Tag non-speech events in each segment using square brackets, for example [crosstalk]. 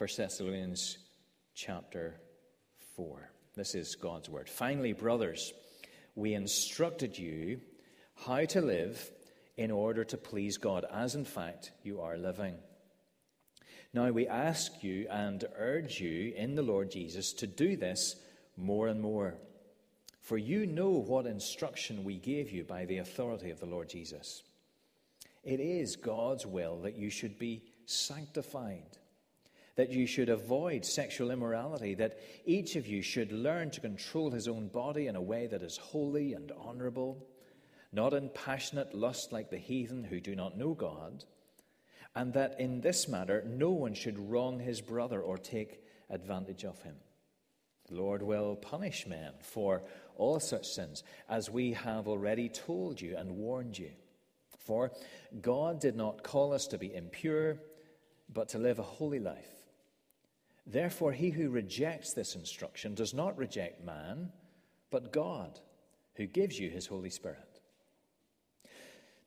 1 Thessalonians chapter 4. This is God's word. Finally, brothers, we instructed you how to live in order to please God, as in fact you are living. Now we ask you and urge you in the Lord Jesus to do this more and more. For you know what instruction we gave you by the authority of the Lord Jesus. It is God's will that you should be sanctified, that you should avoid sexual immorality, that each of you should learn to control his own body in a way that is holy and honorable, not in passionate lust like the heathen who do not know God and that in this matter no one should wrong his brother or take advantage of him. The Lord will punish men for all such sins, as we have already told you and warned you. For God did not call us to be impure, but to live a holy life. Therefore, he who rejects this instruction does not reject man, but God, who gives you his Holy Spirit.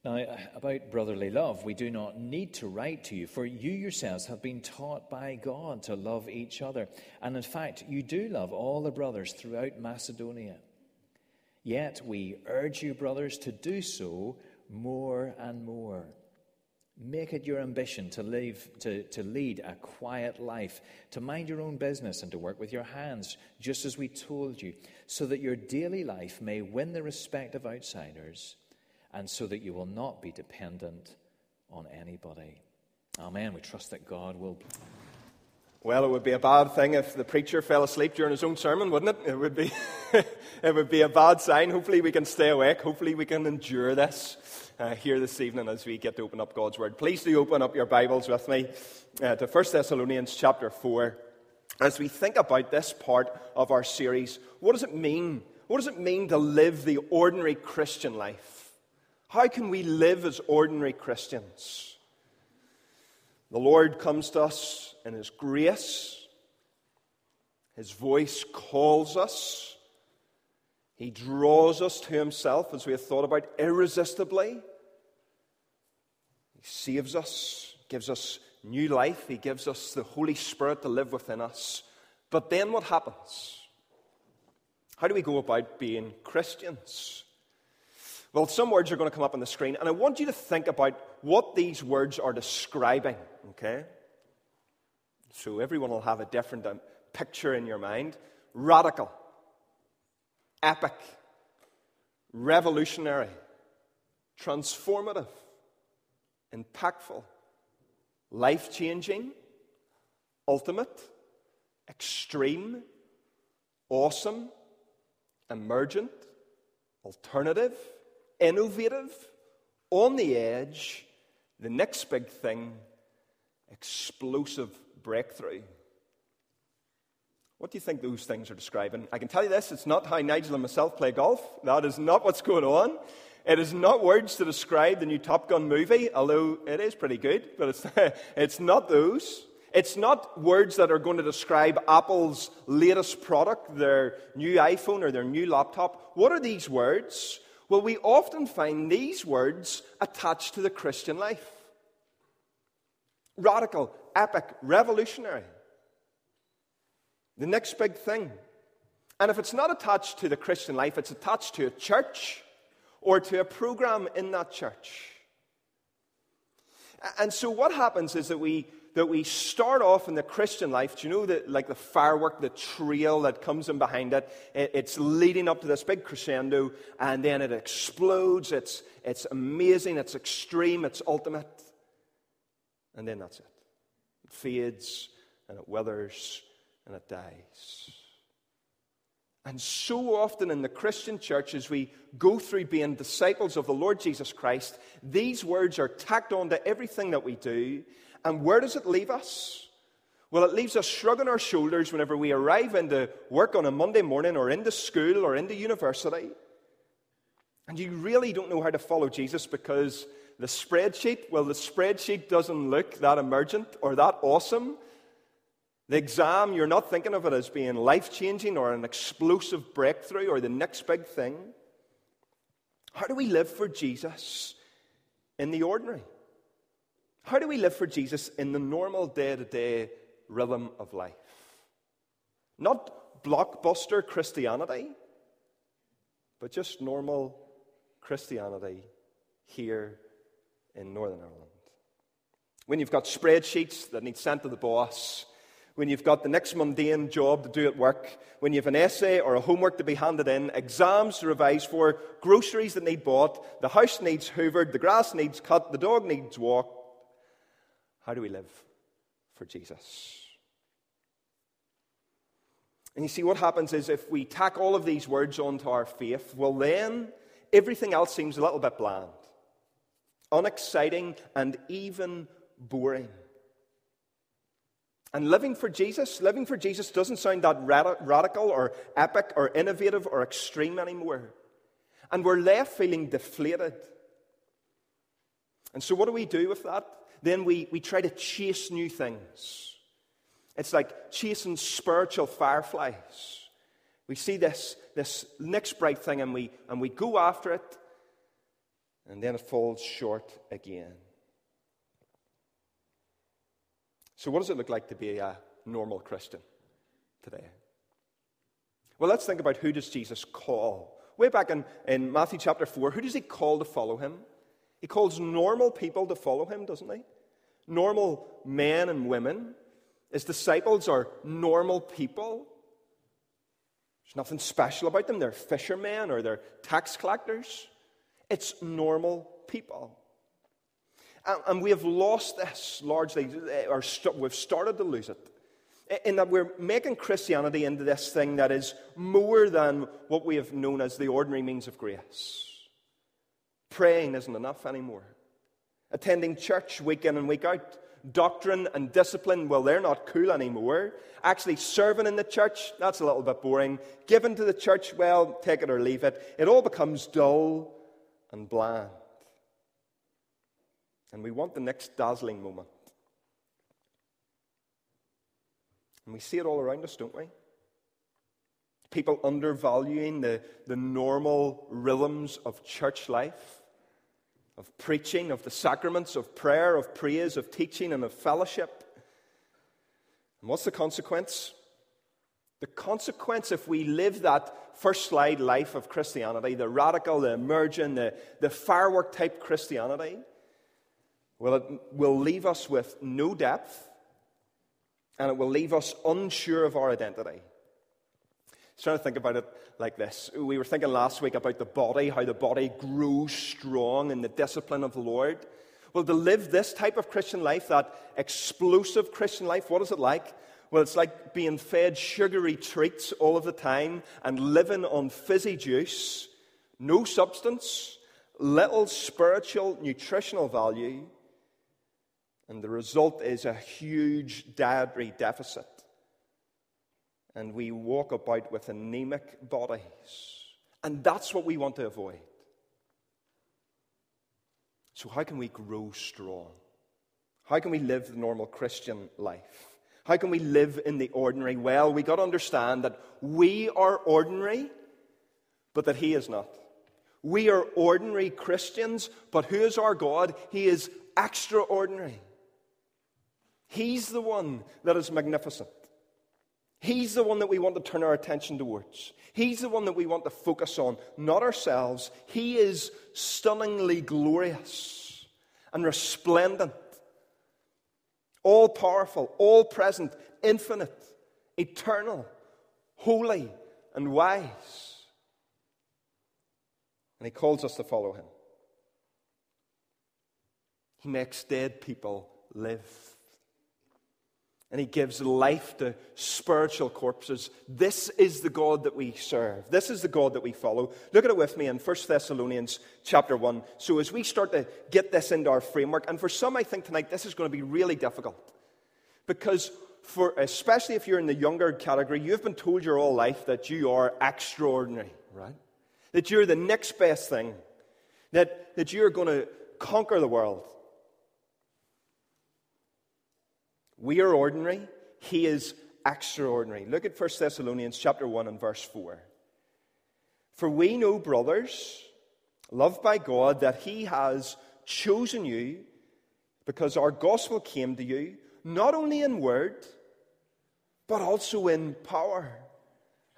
Now, about brotherly love, we do not need to write to you, for you yourselves have been taught by God to love each other. And in fact, you do love all the brothers throughout Macedonia. Yet we urge you, brothers, to do so more and more. Make it your ambition to, live, to, to lead a quiet life, to mind your own business, and to work with your hands, just as we told you, so that your daily life may win the respect of outsiders and so that you will not be dependent on anybody. Amen. We trust that God will. Well, it would be a bad thing if the preacher fell asleep during his own sermon, wouldn't it? It would be, [laughs] it would be a bad sign. Hopefully, we can stay awake. Hopefully, we can endure this uh, here this evening as we get to open up God's Word. Please do open up your Bibles with me uh, to 1 Thessalonians chapter 4. As we think about this part of our series, what does it mean? What does it mean to live the ordinary Christian life? How can we live as ordinary Christians? The Lord comes to us in His grace. His voice calls us. He draws us to Himself, as we have thought about, irresistibly. He saves us, gives us new life. He gives us the Holy Spirit to live within us. But then what happens? How do we go about being Christians? Well, some words are going to come up on the screen, and I want you to think about what these words are describing, okay? So everyone will have a different um, picture in your mind. Radical, epic, revolutionary, transformative, impactful, life changing, ultimate, extreme, awesome, emergent, alternative innovative, on the edge, the next big thing, explosive breakthrough. What do you think those things are describing? I can tell you this it's not how Nigel and myself play golf. That is not what's going on. It is not words to describe the new Top Gun movie, although it is pretty good, but it's, [laughs] it's not those. It's not words that are going to describe Apple's latest product, their new iPhone or their new laptop. What are these words? Well, we often find these words attached to the Christian life radical, epic, revolutionary. The next big thing. And if it's not attached to the Christian life, it's attached to a church or to a program in that church. And so what happens is that we that we start off in the Christian life, do you know that like the firework, the trail that comes in behind it, it, it's leading up to this big crescendo, and then it explodes. It's, it's amazing, it's extreme, it's ultimate. And then that's it. It fades and it withers and it dies. And so often in the Christian church, as we go through being disciples of the Lord Jesus Christ, these words are tacked on to everything that we do. And where does it leave us? Well, it leaves us shrugging our shoulders whenever we arrive into work on a Monday morning or into school or into university. And you really don't know how to follow Jesus because the spreadsheet, well, the spreadsheet doesn't look that emergent or that awesome. The exam, you're not thinking of it as being life changing or an explosive breakthrough or the next big thing. How do we live for Jesus in the ordinary? How do we live for Jesus in the normal day to day rhythm of life. Not blockbuster Christianity, but just normal Christianity here in Northern Ireland. When you've got spreadsheets that need sent to the boss, when you've got the next mundane job to do at work, when you have an essay or a homework to be handed in, exams to revise for, groceries that need bought, the house needs hoovered, the grass needs cut, the dog needs walked. How do we live for Jesus? And you see, what happens is if we tack all of these words onto our faith, well, then everything else seems a little bit bland, unexciting, and even boring. And living for Jesus, living for Jesus doesn't sound that radical or epic or innovative or extreme anymore. And we're left feeling deflated. And so, what do we do with that? Then we, we try to chase new things. It's like chasing spiritual fireflies. We see this, this next bright thing and we, and we go after it, and then it falls short again. So, what does it look like to be a normal Christian today? Well, let's think about who does Jesus call. Way back in, in Matthew chapter 4, who does he call to follow him? He calls normal people to follow him, doesn't he? Normal men and women. His disciples are normal people. There's nothing special about them. They're fishermen or they're tax collectors. It's normal people. And we have lost this largely, eh, or we've started to lose it, eh, in that we're making Christianity into this thing that is more than what we have known as the ordinary means of grace. Praying isn't enough anymore. Attending church week in and week out, doctrine and discipline, well, they're not cool anymore. Actually, serving in the church, that's a little bit boring. Giving to the church, well, take it or leave it. It all becomes dull and bland. And we want the next dazzling moment. And we see it all around us, don't we? People undervaluing the, the normal rhythms of church life, of preaching, of the sacraments, of prayer, of praise, of teaching, and of fellowship. And what's the consequence? The consequence, if we live that first slide life of Christianity, the radical, the emergent, the, the firework type Christianity, well, it will leave us with no depth and it will leave us unsure of our identity. Was trying to think about it like this. We were thinking last week about the body, how the body grows strong in the discipline of the Lord. Well, to live this type of Christian life, that explosive Christian life, what is it like? Well, it's like being fed sugary treats all of the time and living on fizzy juice, no substance, little spiritual, nutritional value, and the result is a huge dietary deficit. And we walk about with anemic bodies. And that's what we want to avoid. So, how can we grow strong? How can we live the normal Christian life? How can we live in the ordinary? Well, we got to understand that we are ordinary, but that He is not. We are ordinary Christians, but who is our God? He is extraordinary. He's the one that is magnificent. He's the one that we want to turn our attention towards. He's the one that we want to focus on, not ourselves. He is stunningly glorious and resplendent, all powerful, all present, infinite, eternal, holy, and wise. And He calls us to follow Him. He makes dead people live and he gives life to spiritual corpses. This is the God that we serve. This is the God that we follow. Look at it with me in 1 Thessalonians chapter 1. So as we start to get this into our framework, and for some I think tonight this is going to be really difficult. Because for especially if you're in the younger category, you've been told your whole life that you are extraordinary, right? That you're the next best thing. That, that you're going to conquer the world. We are ordinary, he is extraordinary. Look at 1 Thessalonians chapter 1 and verse 4. For we know, brothers, loved by God, that he has chosen you because our gospel came to you not only in word, but also in power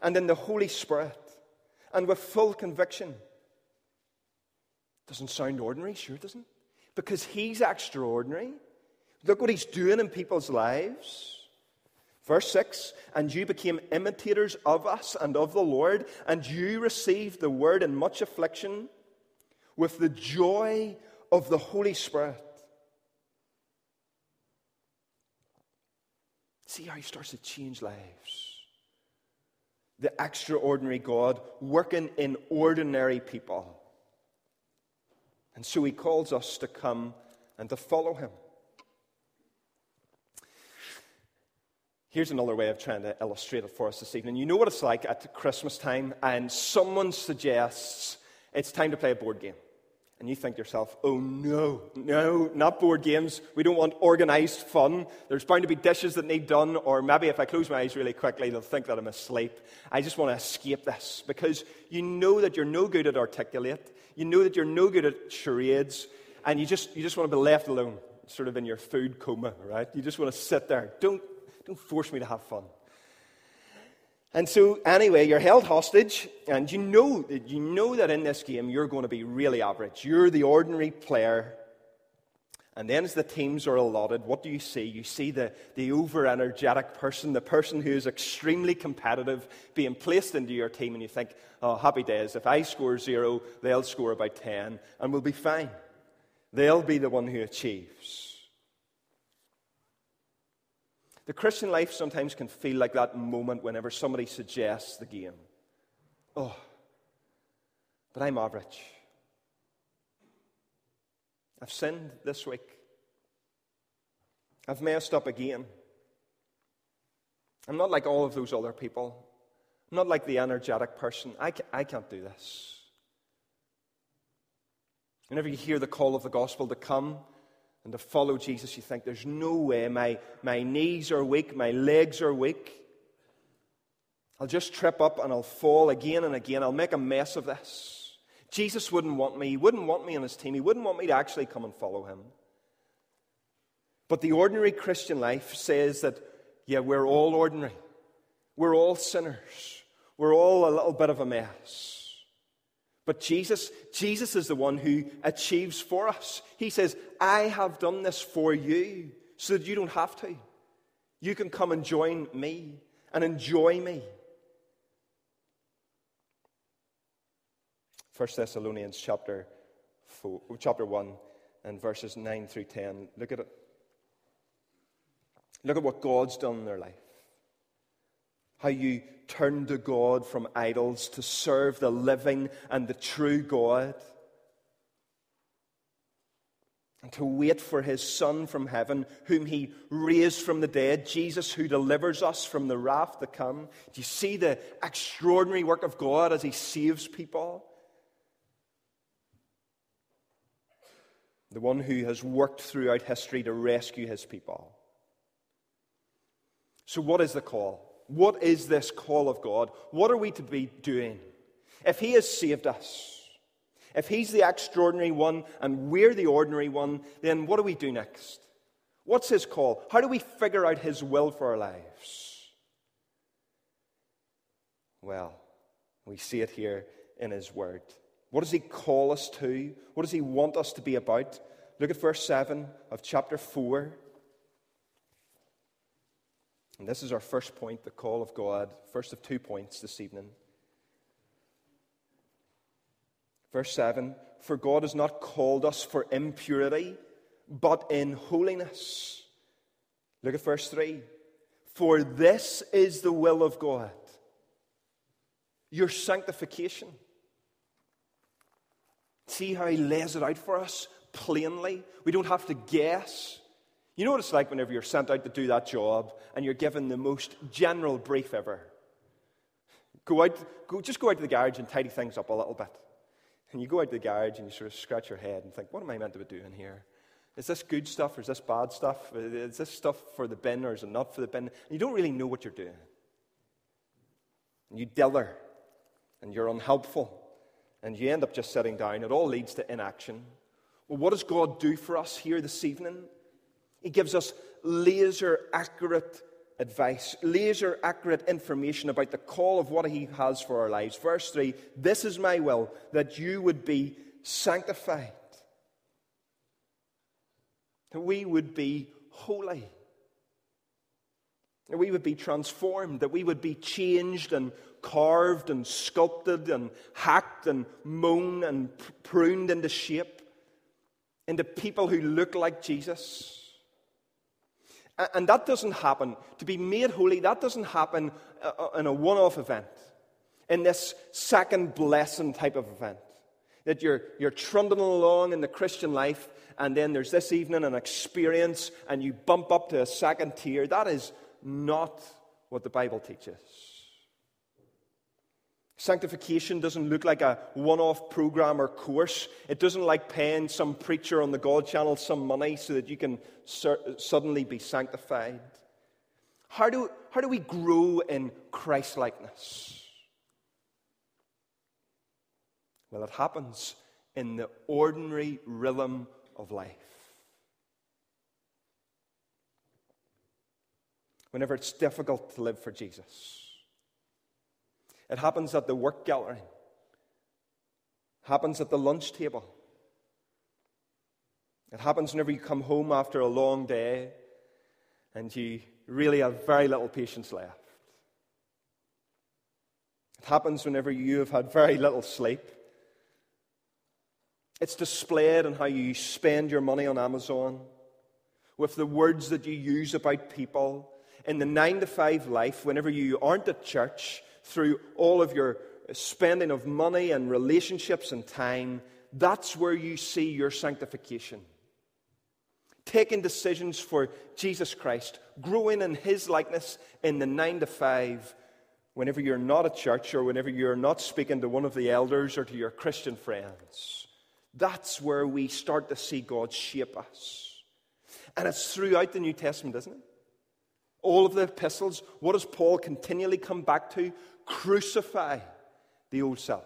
and in the Holy Spirit and with full conviction. Doesn't sound ordinary, sure doesn't. Because he's extraordinary. Look what he's doing in people's lives. Verse 6 And you became imitators of us and of the Lord, and you received the word in much affliction with the joy of the Holy Spirit. See how he starts to change lives. The extraordinary God working in ordinary people. And so he calls us to come and to follow him. Here's another way of trying to illustrate it for us this evening. You know what it's like at Christmas time, and someone suggests it's time to play a board game. And you think to yourself, oh no, no, not board games. We don't want organized fun. There's bound to be dishes that need done, or maybe if I close my eyes really quickly, they'll think that I'm asleep. I just want to escape this because you know that you're no good at articulate. You know that you're no good at charades, and you just, you just want to be left alone, sort of in your food coma, right? You just want to sit there. Don't, don't force me to have fun. And so, anyway, you're held hostage, and you know that you know that in this game you're going to be really average. You're the ordinary player. And then, as the teams are allotted, what do you see? You see the, the over energetic person, the person who is extremely competitive, being placed into your team, and you think, oh, happy days. If I score zero, they'll score about 10, and we'll be fine. They'll be the one who achieves. The Christian life sometimes can feel like that moment whenever somebody suggests the game. Oh, but I'm average. I've sinned this week. I've messed up again. I'm not like all of those other people. I'm not like the energetic person. I, I can't do this. Whenever you hear the call of the gospel to come, and to follow Jesus, you think, there's no way. My, my knees are weak, my legs are weak. I'll just trip up and I'll fall again and again. I'll make a mess of this. Jesus wouldn't want me. He wouldn't want me on his team. He wouldn't want me to actually come and follow him. But the ordinary Christian life says that, yeah, we're all ordinary. We're all sinners. We're all a little bit of a mess. But Jesus, Jesus is the one who achieves for us. He says, I have done this for you so that you don't have to. You can come and join me and enjoy me. 1 Thessalonians chapter, four, chapter 1 and verses 9 through 10. Look at it. Look at what God's done in their life how you turn to God from idols to serve the living and the true God, and to wait for his Son from heaven, whom he raised from the dead, Jesus, who delivers us from the wrath to come. Do you see the extraordinary work of God as he saves people? The one who has worked throughout history to rescue his people. So, what is the call? What is this call of God? What are we to be doing? If He has saved us, if He's the extraordinary one and we're the ordinary one, then what do we do next? What's His call? How do we figure out His will for our lives? Well, we see it here in His Word. What does He call us to? What does He want us to be about? Look at verse 7 of chapter 4. And this is our first point the call of God, first of two points this evening. Verse 7 For God has not called us for impurity, but in holiness. Look at verse 3 For this is the will of God, your sanctification. See how he lays it out for us plainly? We don't have to guess. You know what it's like whenever you're sent out to do that job and you're given the most general brief ever? Go out, go, just go out to the garage and tidy things up a little bit. And you go out to the garage and you sort of scratch your head and think, what am I meant to be doing here? Is this good stuff or is this bad stuff? Is this stuff for the bin or is it not for the bin? And you don't really know what you're doing. And you dither and you're unhelpful and you end up just sitting down. It all leads to inaction. Well, what does God do for us here this evening? He gives us laser accurate advice, laser accurate information about the call of what He has for our lives. Verse 3 This is my will, that you would be sanctified, that we would be holy, that we would be transformed, that we would be changed and carved and sculpted and hacked and mown and pruned into shape into people who look like Jesus. And that doesn't happen. To be made holy, that doesn't happen uh, uh, in a one off event, in this second blessing type of event. That you're, you're trundling along in the Christian life, and then there's this evening an experience, and you bump up to a second tier. That is not what the Bible teaches. Sanctification doesn't look like a one off program or course. It doesn't like paying some preacher on the God channel some money so that you can suddenly be sanctified. How do, how do we grow in Christ likeness? Well, it happens in the ordinary rhythm of life. Whenever it's difficult to live for Jesus it happens at the work gathering. It happens at the lunch table. It happens whenever you come home after a long day and you really have very little patience left. It happens whenever you have had very little sleep. It's displayed in how you spend your money on Amazon, with the words that you use about people. In the nine to five life, whenever you aren't at church, through all of your spending of money and relationships and time, that's where you see your sanctification. Taking decisions for Jesus Christ, growing in His likeness in the nine to five, whenever you're not at church or whenever you're not speaking to one of the elders or to your Christian friends. That's where we start to see God shape us. And it's throughout the New Testament, isn't it? All of the epistles, what does Paul continually come back to? Crucify the old self,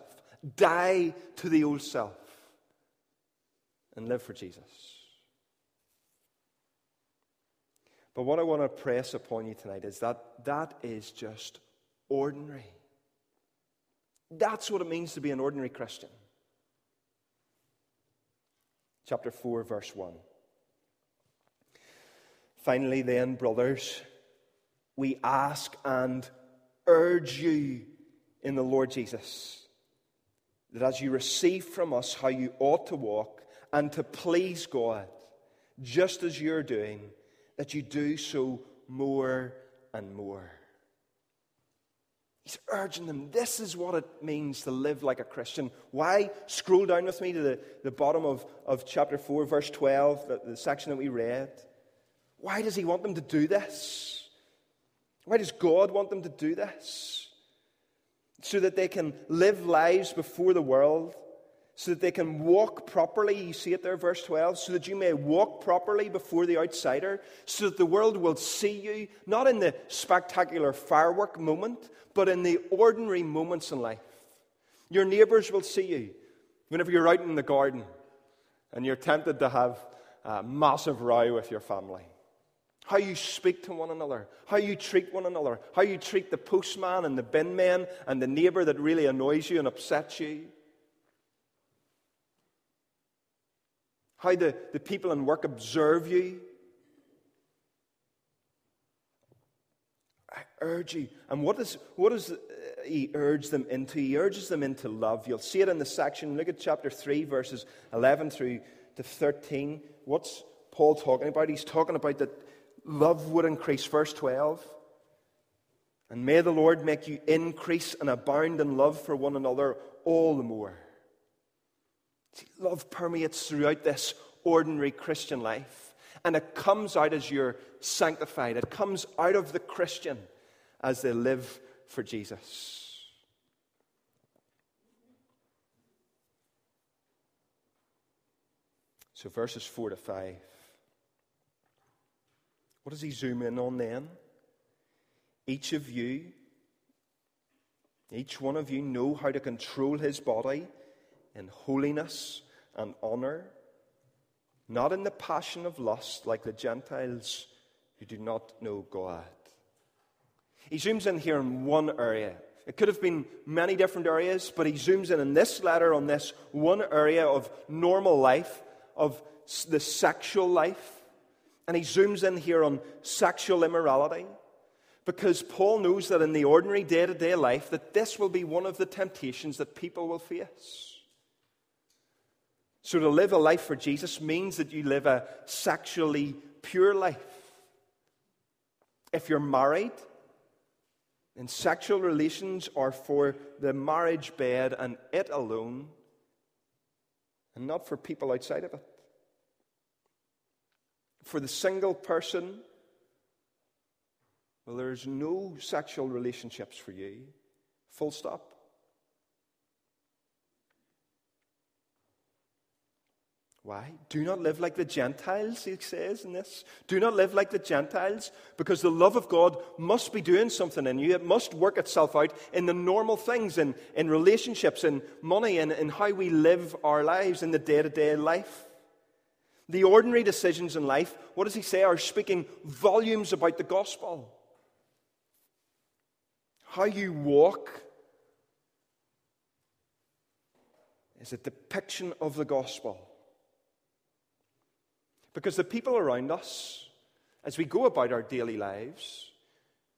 die to the old self, and live for Jesus. But what I want to press upon you tonight is that that is just ordinary. That's what it means to be an ordinary Christian. Chapter 4, verse 1. Finally, then, brothers, we ask and urge you in the Lord Jesus that as you receive from us how you ought to walk and to please God, just as you're doing, that you do so more and more. He's urging them. This is what it means to live like a Christian. Why? Scroll down with me to the, the bottom of, of chapter 4, verse 12, the, the section that we read. Why does he want them to do this? Why does God want them to do this? So that they can live lives before the world, so that they can walk properly. You see it there, verse 12. So that you may walk properly before the outsider, so that the world will see you, not in the spectacular firework moment, but in the ordinary moments in life. Your neighbors will see you whenever you're out in the garden and you're tempted to have a massive row with your family how you speak to one another, how you treat one another, how you treat the postman and the bin man and the neighbor that really annoys you and upsets you. How the, the people in work observe you. I urge you. And what, is, what does uh, he urge them into? He urges them into love. You'll see it in the section. Look at chapter 3, verses 11 through to 13. What's Paul talking about? He's talking about that love would increase. Verse 12. And may the Lord make you increase and abound in love for one another all the more. See, love permeates throughout this ordinary Christian life. And it comes out as you're sanctified. It comes out of the Christian as they live for Jesus. So, verses 4 to 5. What does he zoom in on then? Each of you, each one of you, know how to control his body in holiness and honor, not in the passion of lust like the Gentiles who do not know God. He zooms in here in one area. It could have been many different areas, but he zooms in in this letter on this one area of normal life, of the sexual life. And he zooms in here on sexual immorality because Paul knows that in the ordinary day to day life that this will be one of the temptations that people will face. So to live a life for Jesus means that you live a sexually pure life. If you're married, then sexual relations are for the marriage bed and it alone, and not for people outside of it. For the single person, well, there's no sexual relationships for you. Full stop. Why? Do not live like the Gentiles, he says in this. Do not live like the Gentiles, because the love of God must be doing something in you. It must work itself out in the normal things, in, in relationships, in money, in, in how we live our lives, in the day to day life. The ordinary decisions in life, what does he say, are speaking volumes about the gospel. How you walk is a depiction of the gospel. Because the people around us, as we go about our daily lives,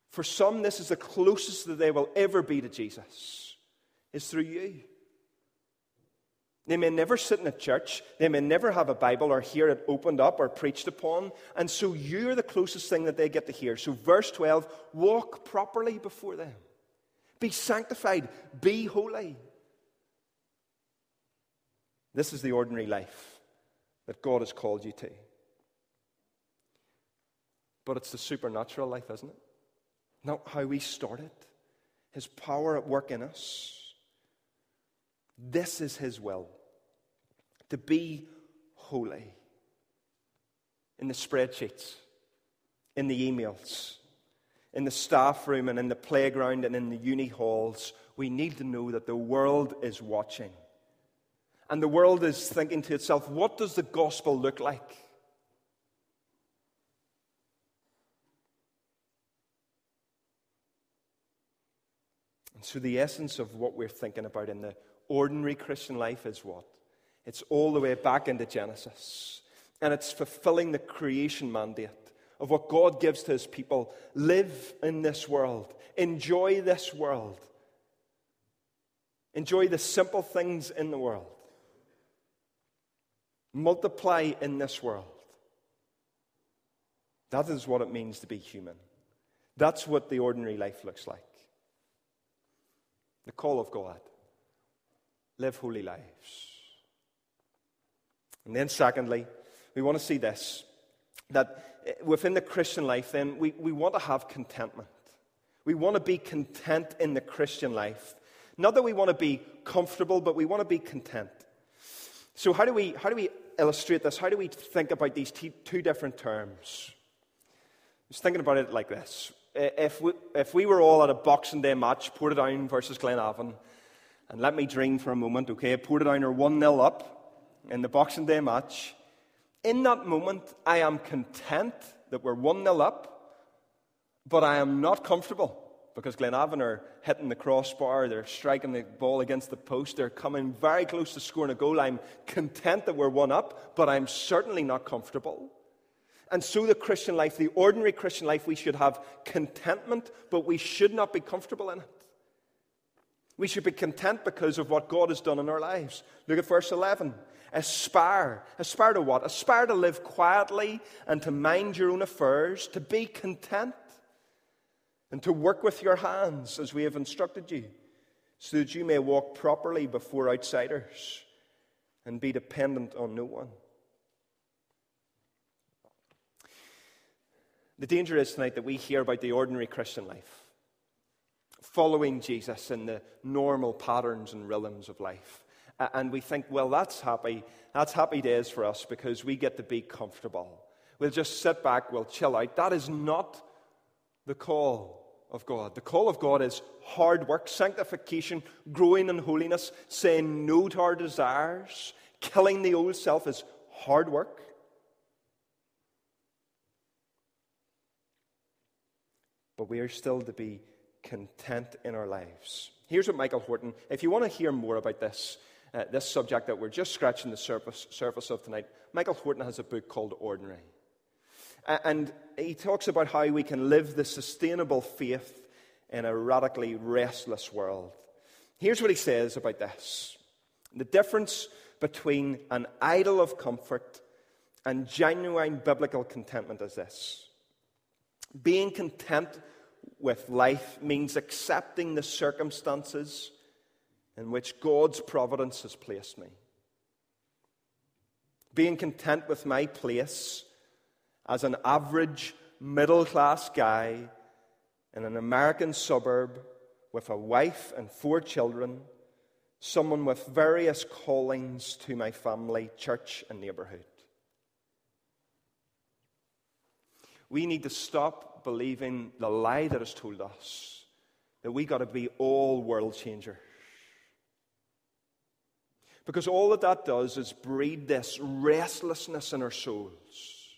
for some, this is the closest that they will ever be to Jesus, is through you. They may never sit in a church, they may never have a Bible or hear it opened up or preached upon, and so you're the closest thing that they get to hear. So, verse 12 walk properly before them, be sanctified, be holy. This is the ordinary life that God has called you to. But it's the supernatural life, isn't it? Not how we started. His power at work in us. This is His will to be holy. In the spreadsheets, in the emails, in the staff room, and in the playground, and in the uni halls, we need to know that the world is watching. And the world is thinking to itself, what does the gospel look like? And so, the essence of what we're thinking about in the ordinary Christian life is what? It's all the way back into Genesis. And it's fulfilling the creation mandate of what God gives to his people. Live in this world, enjoy this world, enjoy the simple things in the world, multiply in this world. That is what it means to be human. That's what the ordinary life looks like the call of God. Live holy lives. And then, secondly, we want to see this that within the Christian life, then, we, we want to have contentment. We want to be content in the Christian life. Not that we want to be comfortable, but we want to be content. So, how do we, how do we illustrate this? How do we think about these two different terms? I was thinking about it like this if we, if we were all at a Boxing Day match, Portadown versus Glenavon, and let me dream for a moment, okay? Portadown are 1 0 up in the Boxing Day match. In that moment, I am content that we're 1 0 up, but I am not comfortable because Glenavon are hitting the crossbar, they're striking the ball against the post, they're coming very close to scoring a goal. I'm content that we're 1 up, but I'm certainly not comfortable. And so, the Christian life, the ordinary Christian life, we should have contentment, but we should not be comfortable in it. We should be content because of what God has done in our lives. Look at verse 11. Aspire. Aspire to what? Aspire to live quietly and to mind your own affairs, to be content, and to work with your hands as we have instructed you, so that you may walk properly before outsiders and be dependent on no one. The danger is tonight that we hear about the ordinary Christian life, following Jesus in the normal patterns and rhythms of life. And we think, well, that's happy. That's happy days for us because we get to be comfortable. We'll just sit back, we'll chill out. That is not the call of God. The call of God is hard work, sanctification, growing in holiness, saying no to our desires. Killing the old self is hard work. but we are still to be content in our lives. Here's what Michael Horton, if you want to hear more about this, uh, this subject that we're just scratching the surface, surface of tonight, Michael Horton has a book called Ordinary. And he talks about how we can live the sustainable faith in a radically restless world. Here's what he says about this the difference between an idol of comfort and genuine biblical contentment is this being content with life means accepting the circumstances in which God's providence has placed me. Being content with my place as an average middle class guy in an American suburb with a wife and four children, someone with various callings to my family, church, and neighborhood. We need to stop believing the lie that is told us that we got to be all world changers. Because all that that does is breed this restlessness in our souls.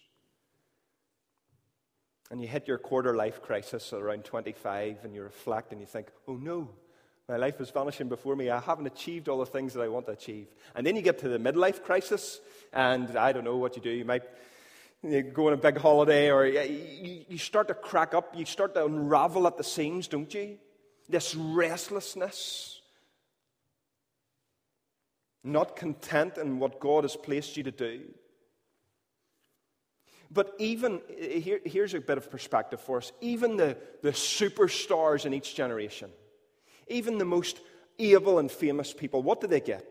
And you hit your quarter life crisis around 25 and you reflect and you think, oh no, my life is vanishing before me. I haven't achieved all the things that I want to achieve. And then you get to the midlife crisis and I don't know what you do. You might you go on a big holiday or you, you start to crack up. You start to unravel at the seams, don't you? This restlessness not content in what God has placed you to do. But even, here, here's a bit of perspective for us even the, the superstars in each generation, even the most able and famous people, what do they get?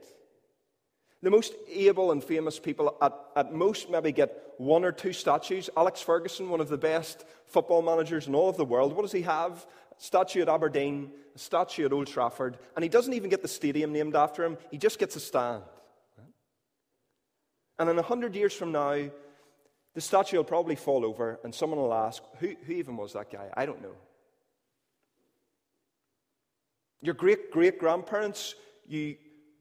The most able and famous people at, at most maybe get one or two statues. Alex Ferguson, one of the best football managers in all of the world, what does he have? Statue at Aberdeen, a statue at Old Trafford, and he doesn't even get the stadium named after him, he just gets a stand. And in a hundred years from now, the statue will probably fall over, and someone will ask, who, who even was that guy? I don't know. Your great great grandparents, you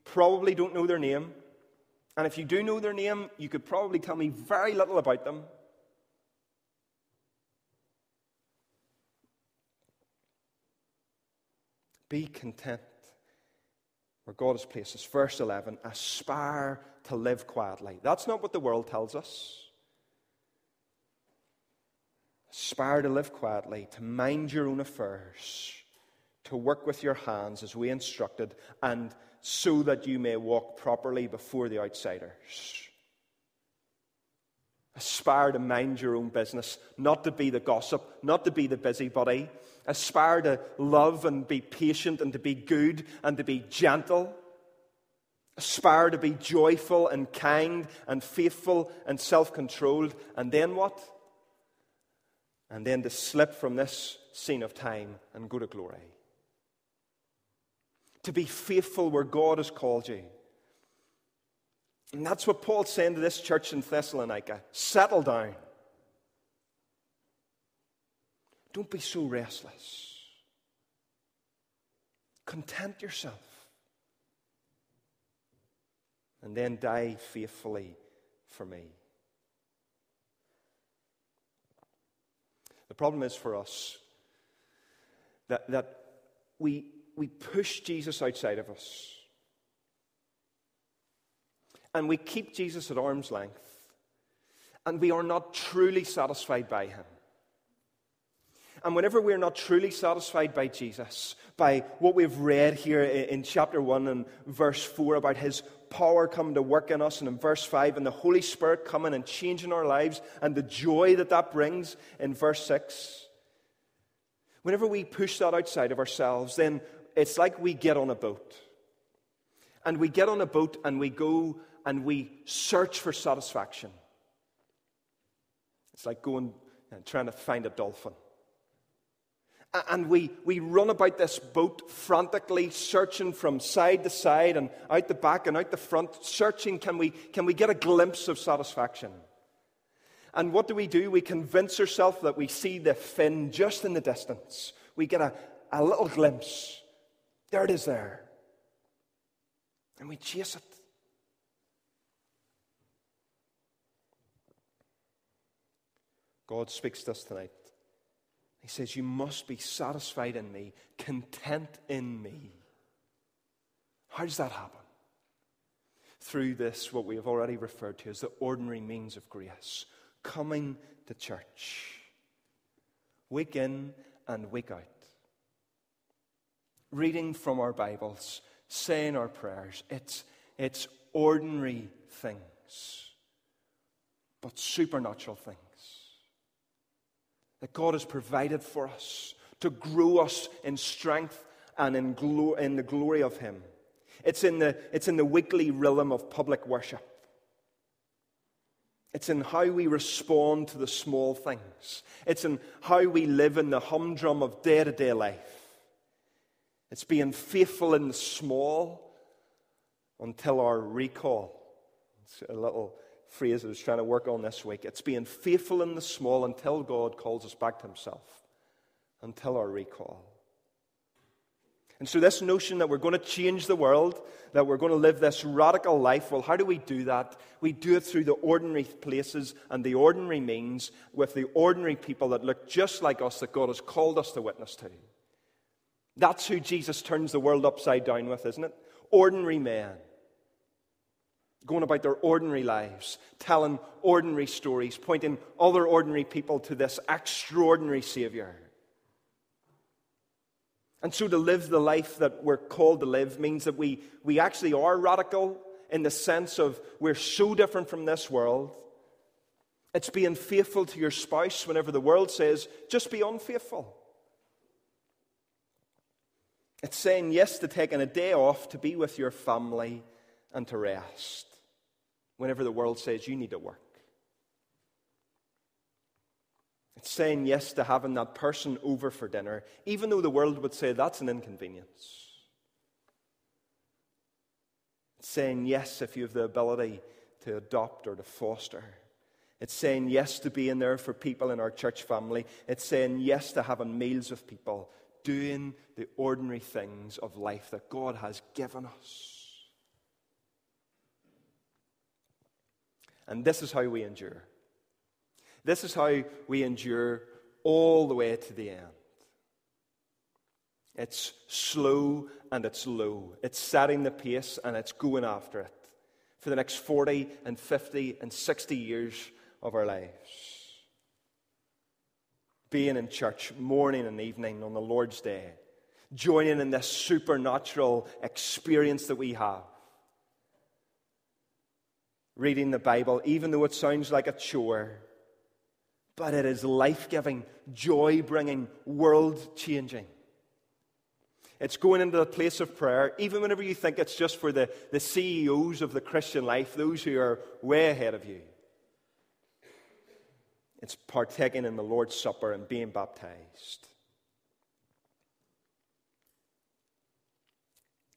probably don't know their name. And if you do know their name, you could probably tell me very little about them. Be content where God has placed us. Verse 11 aspire to live quietly. That's not what the world tells us. Aspire to live quietly, to mind your own affairs, to work with your hands as we instructed, and so that you may walk properly before the outsiders. Aspire to mind your own business, not to be the gossip, not to be the busybody. Aspire to love and be patient and to be good and to be gentle. Aspire to be joyful and kind and faithful and self controlled. And then what? And then to slip from this scene of time and go to glory. To be faithful where God has called you. And that's what Paul's saying to this church in Thessalonica settle down. Don't be so restless. Content yourself. And then die faithfully for me. The problem is for us that, that we, we push Jesus outside of us and we keep Jesus at arm's length, and we are not truly satisfied by him. And whenever we're not truly satisfied by Jesus, by what we've read here in chapter 1 and verse 4 about his power coming to work in us, and in verse 5, and the Holy Spirit coming and changing our lives, and the joy that that brings in verse 6, whenever we push that outside of ourselves, then it's like we get on a boat. And we get on a boat and we go and we search for satisfaction. It's like going and trying to find a dolphin. And we, we run about this boat frantically, searching from side to side and out the back and out the front, searching can we, can we get a glimpse of satisfaction? And what do we do? We convince ourselves that we see the fin just in the distance. We get a, a little glimpse. There it is there. And we chase it. God speaks to us tonight He says, You must be satisfied in me, content in me. How does that happen? Through this, what we have already referred to as the ordinary means of grace coming to church, week in and week out, reading from our Bibles, saying our prayers. It's, it's ordinary things, but supernatural things that God has provided for us to grow us in strength and in, glo- in the glory of Him. It's in, the, it's in the weekly rhythm of public worship. It's in how we respond to the small things. It's in how we live in the humdrum of day to day life. It's being faithful in the small until our recall. It's a little phrase I was trying to work on this week. It's being faithful in the small until God calls us back to Himself, until our recall. And so, this notion that we're going to change the world, that we're going to live this radical life, well, how do we do that? We do it through the ordinary places and the ordinary means with the ordinary people that look just like us that God has called us to witness to. That's who Jesus turns the world upside down with, isn't it? Ordinary men going about their ordinary lives, telling ordinary stories, pointing other ordinary people to this extraordinary Savior. And so to live the life that we're called to live means that we, we actually are radical in the sense of we're so different from this world. It's being faithful to your spouse whenever the world says, just be unfaithful. It's saying yes to taking a day off to be with your family and to rest whenever the world says you need to work. It's saying yes to having that person over for dinner, even though the world would say that's an inconvenience. It's saying yes if you have the ability to adopt or to foster. It's saying yes to being there for people in our church family. It's saying yes to having meals with people, doing the ordinary things of life that God has given us. And this is how we endure. This is how we endure all the way to the end. It's slow and it's low. It's setting the pace and it's going after it for the next 40 and 50 and 60 years of our lives. Being in church morning and evening on the Lord's Day, joining in this supernatural experience that we have reading the Bible, even though it sounds like a chore. But it is life giving, joy bringing, world changing. It's going into the place of prayer, even whenever you think it's just for the, the CEOs of the Christian life, those who are way ahead of you. It's partaking in the Lord's Supper and being baptized.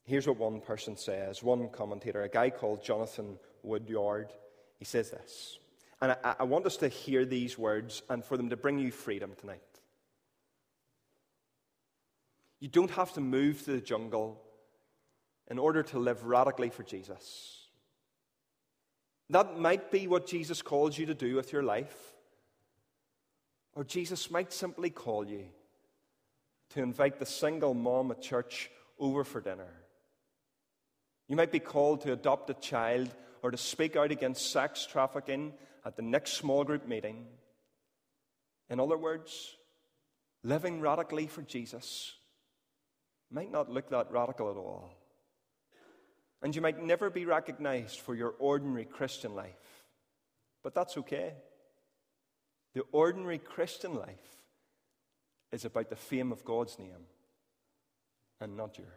Here's what one person says, one commentator, a guy called Jonathan Woodyard. He says this. And I, I want us to hear these words and for them to bring you freedom tonight. You don't have to move to the jungle in order to live radically for Jesus. That might be what Jesus calls you to do with your life. Or Jesus might simply call you to invite the single mom at church over for dinner. You might be called to adopt a child or to speak out against sex trafficking at the next small group meeting. In other words, living radically for Jesus might not look that radical at all. And you might never be recognized for your ordinary Christian life. But that's okay. The ordinary Christian life is about the fame of God's name and not yours.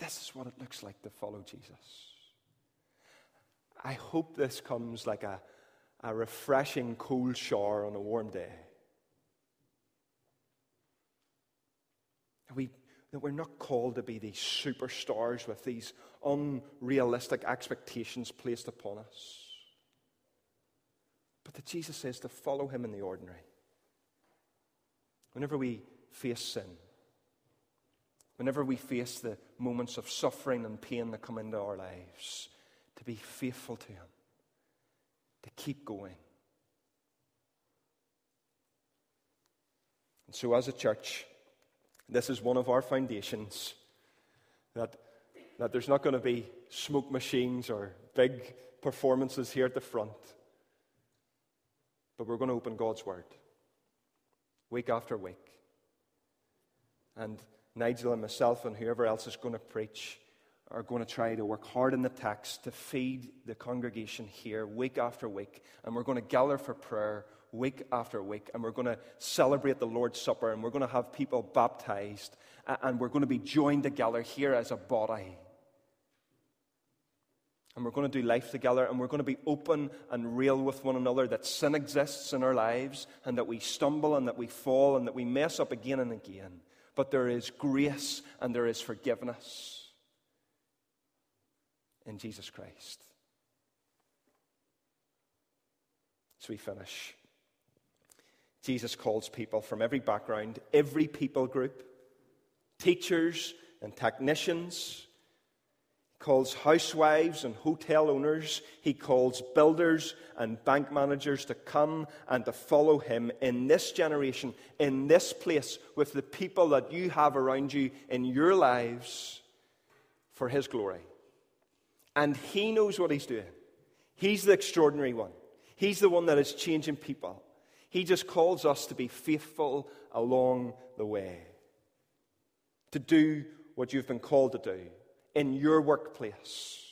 This is what it looks like to follow Jesus. I hope this comes like a, a refreshing cool shower on a warm day. We, that we're not called to be these superstars with these unrealistic expectations placed upon us. But that Jesus says to follow him in the ordinary. Whenever we face sin, whenever we face the moments of suffering and pain that come into our lives, to be faithful to Him, to keep going, So, as a church, this is one of our foundations that, that there's not going to be smoke machines or big performances here at the front, but we're going to open God's Word week after week. And Nigel and myself and whoever else is going to preach are going to try to work hard in the text to feed the congregation here week after week. And we're going to gather for prayer week after week. And we're going to celebrate the Lord's Supper. And we're going to have people baptized. And we're going to be joined together here as a body. And we're going to do life together. And we're going to be open and real with one another that sin exists in our lives. And that we stumble and that we fall and that we mess up again and again. But there is grace and there is forgiveness in Jesus Christ. So we finish. Jesus calls people from every background, every people group, teachers and technicians. Calls housewives and hotel owners. He calls builders and bank managers to come and to follow him in this generation, in this place, with the people that you have around you in your lives for his glory. And He knows what He's doing. He's the extraordinary one, He's the one that is changing people. He just calls us to be faithful along the way, to do what you've been called to do in your workplace.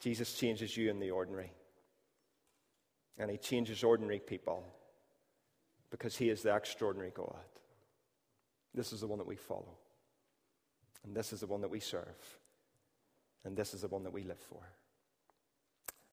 Jesus changes you in the ordinary. And he changes ordinary people because he is the extraordinary God. This is the one that we follow. And this is the one that we serve. And this is the one that we live for.